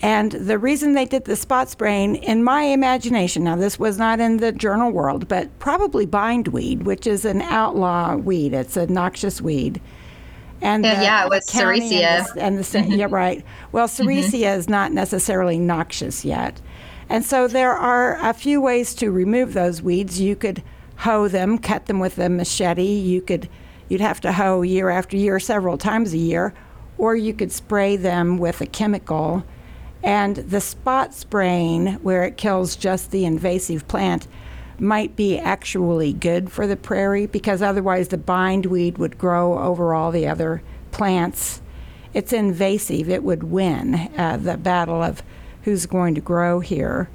And the reason they did the spot spraying, in my imagination, now this was not in the journal world, but probably bindweed, which is an outlaw weed. It's a noxious weed. And yeah, the, yeah it was sericea. And the, and the yeah, right. Well, mm-hmm. mm-hmm. is not necessarily noxious yet. And so there are a few ways to remove those weeds. You could hoe them, cut them with a machete. You could, you'd have to hoe year after year, several times a year, or you could spray them with a chemical and the spot spraying, where it kills just the invasive plant, might be actually good for the prairie because otherwise the bindweed would grow over all the other plants. It's invasive, it would win uh, the battle of who's going to grow here.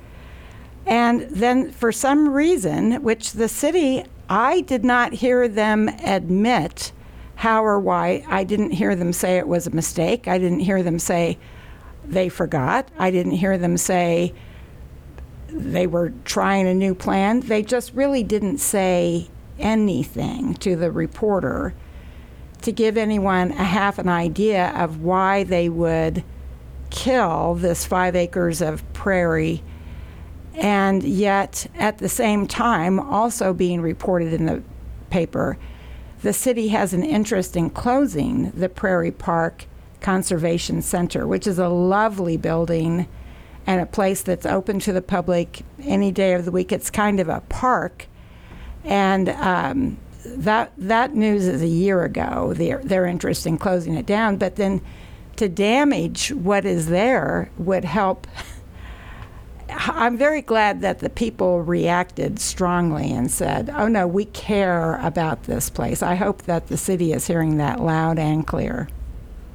And then, for some reason, which the city, I did not hear them admit how or why. I didn't hear them say it was a mistake. I didn't hear them say, they forgot. I didn't hear them say they were trying a new plan. They just really didn't say anything to the reporter to give anyone a half an idea of why they would kill this five acres of prairie and yet at the same time also being reported in the paper the city has an interest in closing the prairie park Conservation Center, which is a lovely building and a place that's open to the public any day of the week. It's kind of a park, and um, that that news is a year ago. Their their interest in closing it down, but then to damage what is there would help I'm very glad that the people reacted strongly and said, "Oh no, we care about this place." I hope that the city is hearing that loud and clear.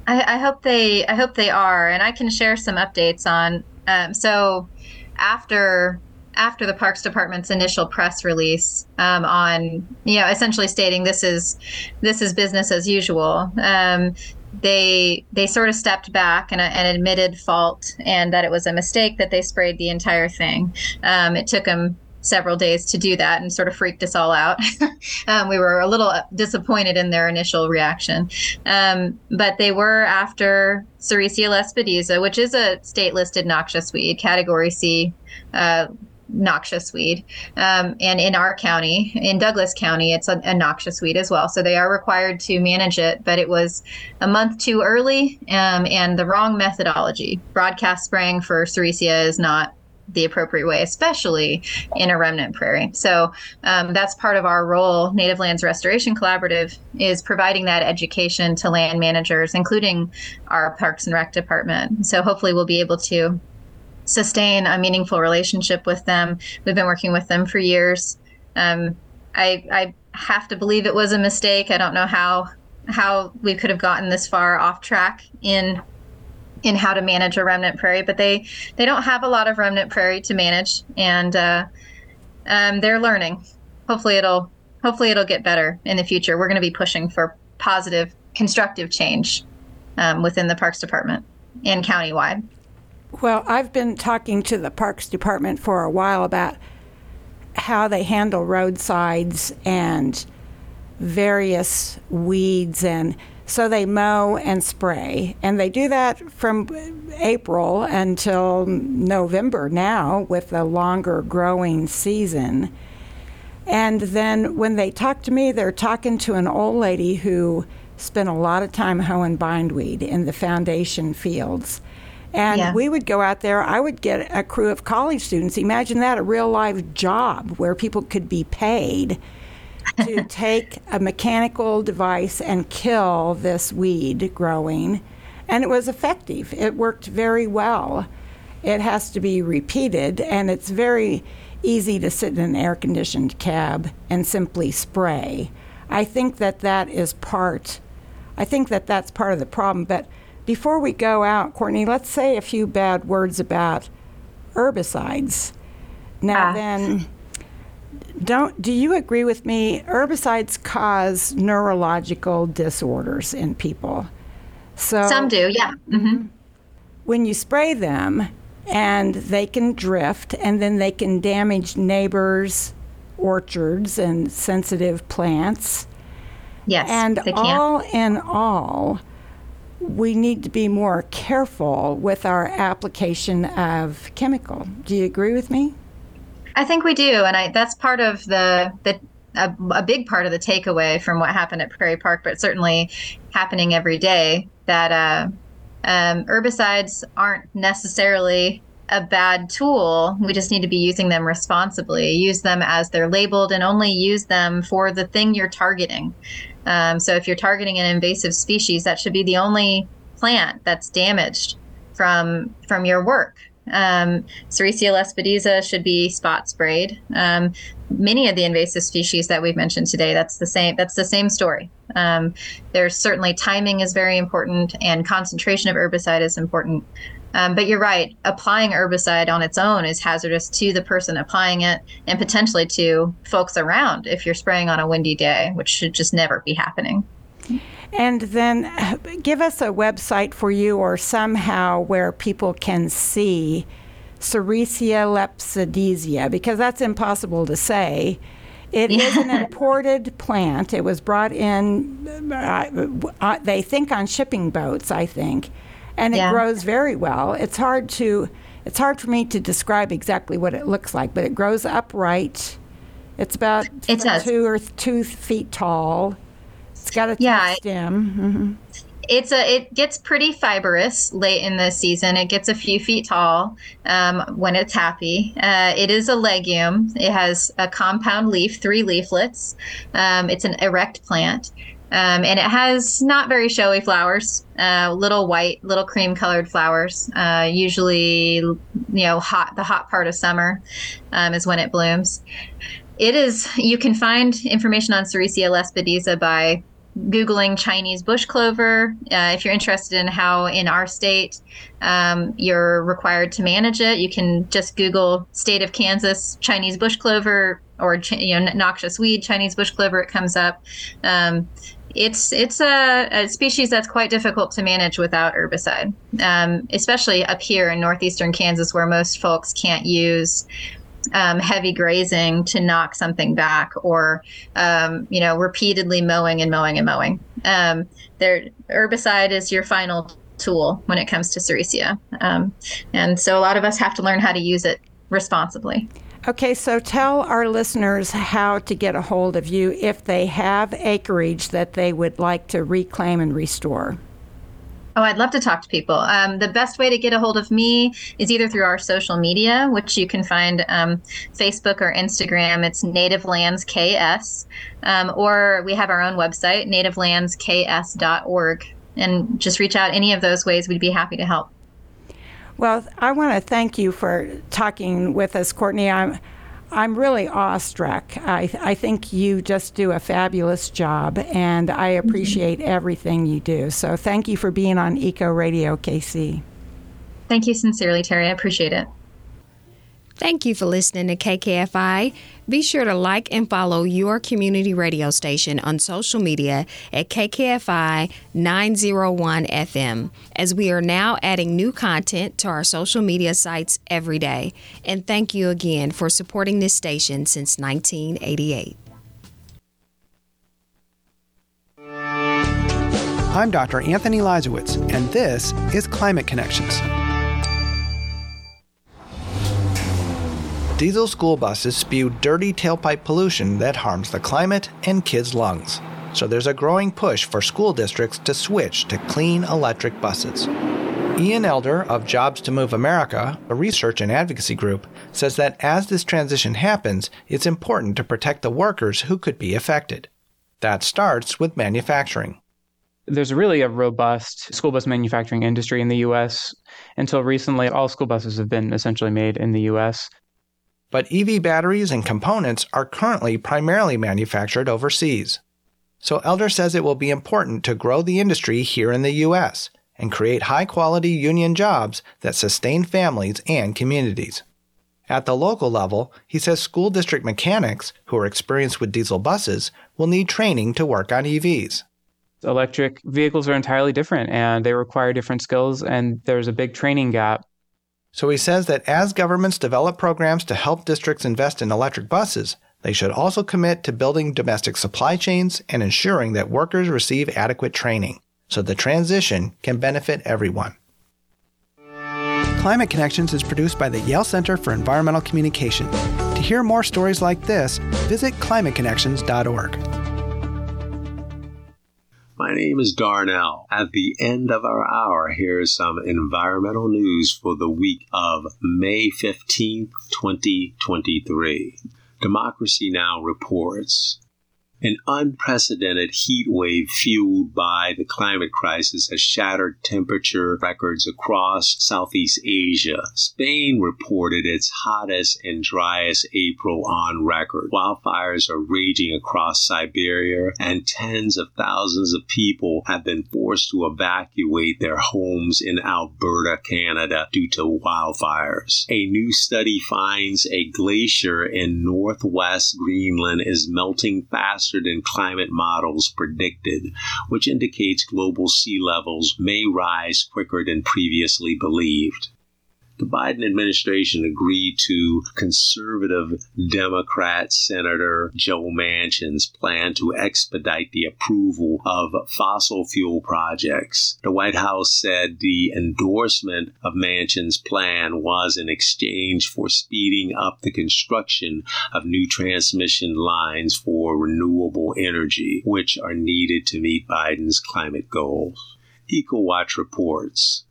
I, I hope they I hope they are, and I can share some updates on. Um, so after after the Parks Department's initial press release um, on, you know, essentially stating this is this is business as usual. Um, they they sort of stepped back and, and, admitted fault and that it was a mistake that they sprayed the entire thing. Um, it took them several days to do that and sort of freaked us all out. um, we were a little disappointed in their initial reaction. Um, but they were after Sericea lespedeza, which is a state listed noxious weed, category C. Uh, noxious weed. Um, and in our county, in Douglas County, it's a, a, noxious weed as well. So they are required to manage it, but it was a month too early um, and the wrong methodology. Broadcast spraying for Sericea is not the appropriate way, especially in a remnant prairie. So um, that's part of our role. Native Lands Restoration Collaborative is providing that education to land managers, including our Parks and Rec department. So hopefully we'll be able to sustain a meaningful relationship with them. We've been working with them for years. Um, I, I have to believe it was a mistake. I don't know how how we could have gotten this far off track in in how to manage a remnant prairie, but they they don't have a lot of remnant prairie to manage, and uh, um, they're learning. Hopefully, it'll hopefully it'll get better in the future. We're going to be pushing for positive, constructive change um, within the Parks Department and countywide. Well, I've been talking to the Parks Department for a while about how they handle roadsides and various weeds and so they mow and spray and they do that from April until November now with a longer growing season. And then when they talk to me, they're talking to an old lady who spent a lot of time hoeing bindweed in the foundation fields. And yeah. we would go out there. I would get a crew of college students. Imagine that a real live job where people could be paid to take a mechanical device and kill this weed growing. And it was effective, it worked very well. It has to be repeated, and it's very easy to sit in an air conditioned cab and simply spray. I think that that is part. I think that that's part of the problem. But before we go out, Courtney, let's say a few bad words about herbicides. Now, ah. then, don't do you agree with me? Herbicides cause neurological disorders in people. So some do, yeah. Mm-hmm. When you spray them, and they can drift, and then they can damage neighbors' orchards and sensitive plants. Yes, and all in all we need to be more careful with our application of chemical. Do you agree with me? I think we do, and I that's part of the the a, a big part of the takeaway from what happened at Prairie Park, but certainly happening every day. That uh, um, herbicides aren't necessarily a bad tool. We just need to be using them responsibly. Use them as they're labeled, and only use them for the thing you're targeting. Um, so if you're targeting an invasive species, that should be the only plant that's damaged from from your work. Um, Sericea lespedeza should be spot sprayed. Um, many of the invasive species that we've mentioned today, that's the same. That's the same story. Um, there's certainly timing is very important, and concentration of herbicide is important. Um, but you're right, applying herbicide on its own is hazardous to the person applying it and potentially to folks around if you're spraying on a windy day, which should just never be happening. And then uh, give us a website for you or somehow where people can see Sericea lespedeza, because that's impossible to say. It yeah. is an imported plant. It was brought in, uh, uh, they think on shipping boats, I think and it yeah. grows very well. It's hard to it's hard for me to describe exactly what it looks like, but it grows upright. It's about it two or two feet tall. It's got a yeah, stem. Mm-hmm. It's a it gets pretty fibrous late in the season. It gets a few feet tall um, when it's happy. Uh, it is a legume. It has a compound leaf, three leaflets. Um, it's an erect plant. Um, and it has not very showy flowers, uh, little white, little cream colored flowers. Uh, usually, you know, hot, the hot part of summer um, is when it blooms. It is, you can find information on Sericea lespedeza by Googling Chinese bush clover. Uh, if you're interested in how in our state um, you're required to manage it, you can just Google state of Kansas Chinese bush clover or you know noxious weed Chinese bush clover. It comes up. Um, it's it's a, a, species that's quite difficult to manage without herbicide, um, especially up here in northeastern Kansas, where most folks can't use um, heavy grazing to knock something back or um, you know repeatedly mowing and mowing and mowing. Um, herbicide is your final tool when it comes to sericea um, and so a lot of us have to learn how to use it responsibly Okay, so tell our listeners how to get a hold of you if they have acreage that they would like to reclaim and restore. Oh, I'd love to talk to people. Um, the best way to get a hold of me is either through our social media, which you can find um, Facebook or Instagram. It's Native Lands KS, um, or we have our own website, nativelandsks.org. And just reach out any of those ways. We'd be happy to help. Well, I want to thank you for talking with us, Courtney. I'm I'm really awestruck. I, I think you just do a fabulous job, and I appreciate everything you do. So thank you for being on Eco Radio KC. Thank you sincerely, Terri. I appreciate it. Thank you for listening to KKFI. Be sure to like and follow your community radio station on social media at KKFI 901 FM, as we are now adding new content to our social media sites every day. And thank you again for supporting this station since 1988. I'm Dr. Anthony Leiserowitz, and this is Climate Connections. Diesel school buses spew dirty tailpipe pollution that harms the climate and kids' lungs. So there's a growing push for school districts to switch to clean electric buses. Ian Elder of Jobs to Move America, a research and advocacy group, says that as this transition happens, it's important to protect the workers who could be affected. That starts with manufacturing. There's really a robust school bus manufacturing industry in the U.S. Until recently, all school buses have been essentially made in the U.S but EV batteries and components are currently primarily manufactured overseas. So Elder says it will be important to grow the industry here in the U.S. and create high quality union jobs that sustain families and communities. At the local level, he says school district mechanics who are experienced with diesel buses will need training to work on EVs. Electric vehicles are entirely different and they require different skills, and there's a big training gap so he says that as governments develop programs to help districts invest in electric buses, they should also commit to building domestic supply chains and ensuring that workers receive adequate training so the transition can benefit everyone. Climate Connections is produced by the Yale Center for Environmental Communication. To hear more stories like this, visit climateconnections.org. My name is Darnell. At the end of our hour, here's some environmental news for the week of May 15th, 2023. Democracy Now! reports an unprecedented heat wave fueled by the climate crisis has shattered temperature records across Southeast Asia. Spain reported its hottest and driest April on record. Wildfires are raging across Siberia, and tens of thousands of people have been forced to evacuate their homes in Alberta, Canada, due to wildfires. A new study finds a glacier in northwest Greenland is melting faster faster than climate models predicted, which indicates global sea levels may rise quicker than previously believed the Biden administration agreed to conservative Democrat Senator Joe Manchin's plan to expedite the approval of fossil fuel projects. The White House said the endorsement of Manchin's plan was in exchange for speeding up the construction of new transmission lines for renewable energy, which are needed to meet Biden's climate goals. EcoWatch reports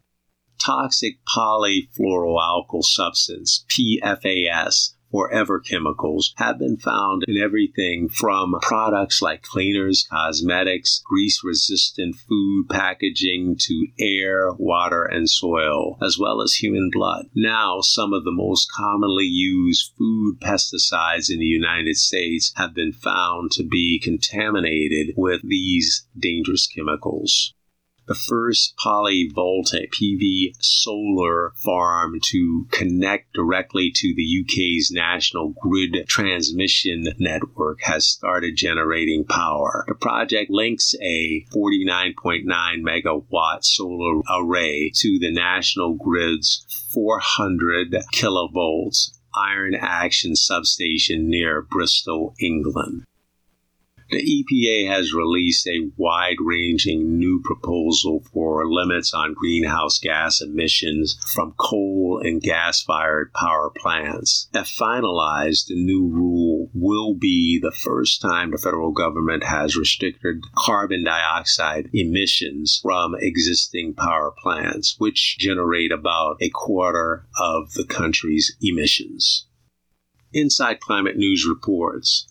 toxic polyfluoroalkyl substance, PFAS, forever chemicals have been found in everything from products like cleaners, cosmetics, grease resistant food packaging to air, water, and soil, as well as human blood. Now, some of the most commonly used food pesticides in the United States have been found to be contaminated with these dangerous chemicals the first polyvoltaic PV solar farm to connect directly to the UK's national grid transmission network has started generating power. The project links a 49.9 megawatt solar array to the national grid's 400 kilovolts Iron Acton substation near Bristol, England. The EPA has released a wide ranging new proposal for limits on greenhouse gas emissions from coal and gas fired power plants. If finalized, the new rule will be the first time the federal government has restricted carbon dioxide emissions from existing power plants, which generate about a quarter of the country's emissions. Inside Climate News reports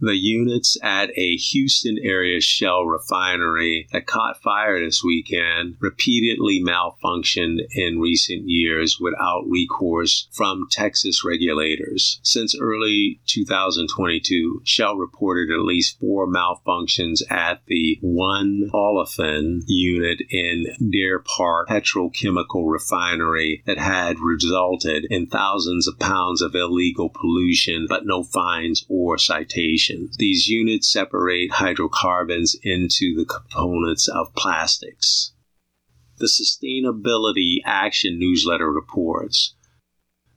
the units at a Houston area Shell refinery that caught fire this weekend repeatedly malfunctioned in recent years without recourse from Texas regulators. Since early 2022, Shell reported at least four malfunctions at the one olefin unit in Deer Park petrochemical refinery that had resulted in thousands of pounds of illegal pollution, but no fines or citations. These units separate hydrocarbons into the components of plastics. The Sustainability Action newsletter reports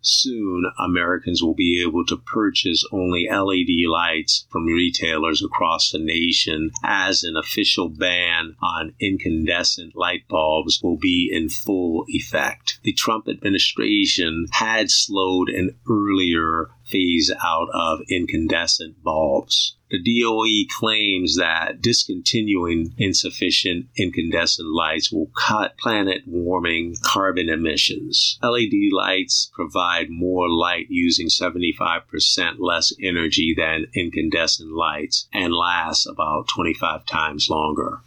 soon Americans will be able to purchase only LED lights from retailers across the nation as an official ban on incandescent light bulbs will be in full effect. The Trump administration had slowed an earlier phase out of incandescent bulbs. The DOE claims that discontinuing insufficient incandescent lights will cut planet warming carbon emissions. LED lights provide more light using 75% less energy than incandescent lights and last about 25 times longer.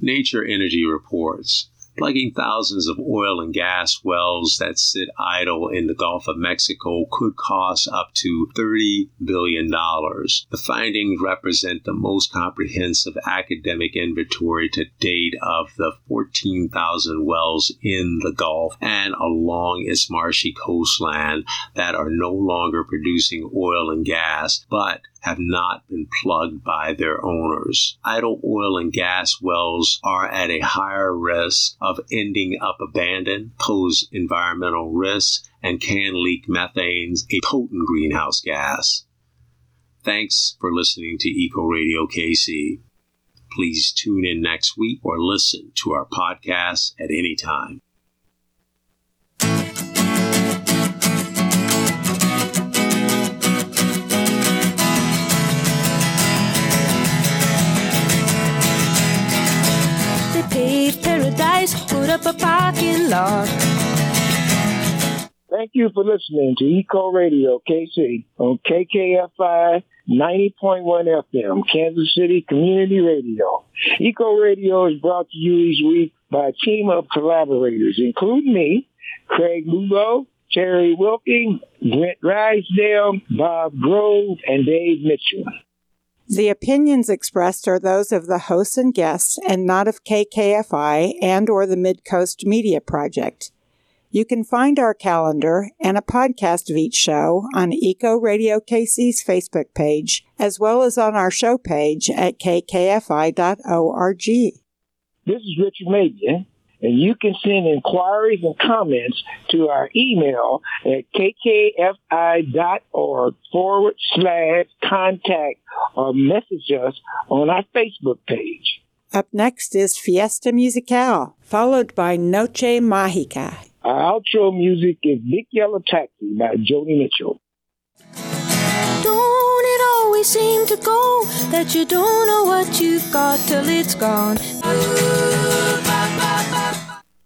Nature Energy reports Plugging thousands of oil and gas wells that sit idle in the Gulf of Mexico could cost up to $30 billion. The findings represent the most comprehensive academic inventory to date of the 14,000 wells in the Gulf and along its marshy coastline that are no longer producing oil and gas, but have not been plugged by their owners. Idle oil and gas wells are at a higher risk of ending up abandoned, pose environmental risks, and can leak methane, a potent greenhouse gas. Thanks for listening to Eco Radio KC. Please tune in next week or listen to our podcast at any time. Paradise, put up a parking lot. Thank you for listening to Eco Radio KC on KKFI 90.1 FM, Kansas City Community Radio. Eco Radio is brought to you each week by a team of collaborators, including me, Craig Lugo, Terri Wilke, Brent Rysdale, Bob Grove, and Dave Mitchell. The opinions expressed are those of the hosts and guests and not of KKFI and or the Midcoast Media Project. You can find our calendar and a podcast of each show on Eco Radio KC's Facebook page, as well as on our show page at kkfi.org. This is Richard Mabian, and you can send inquiries and comments to our email at kkfi.org forward slash contact or message us on our Facebook page. Up next is Fiesta Musical, followed by Noche Mágica. Our outro music is Big Yellow Taxi by Joni Mitchell. Don't it always seem to go that you don't know what you've got till it's gone?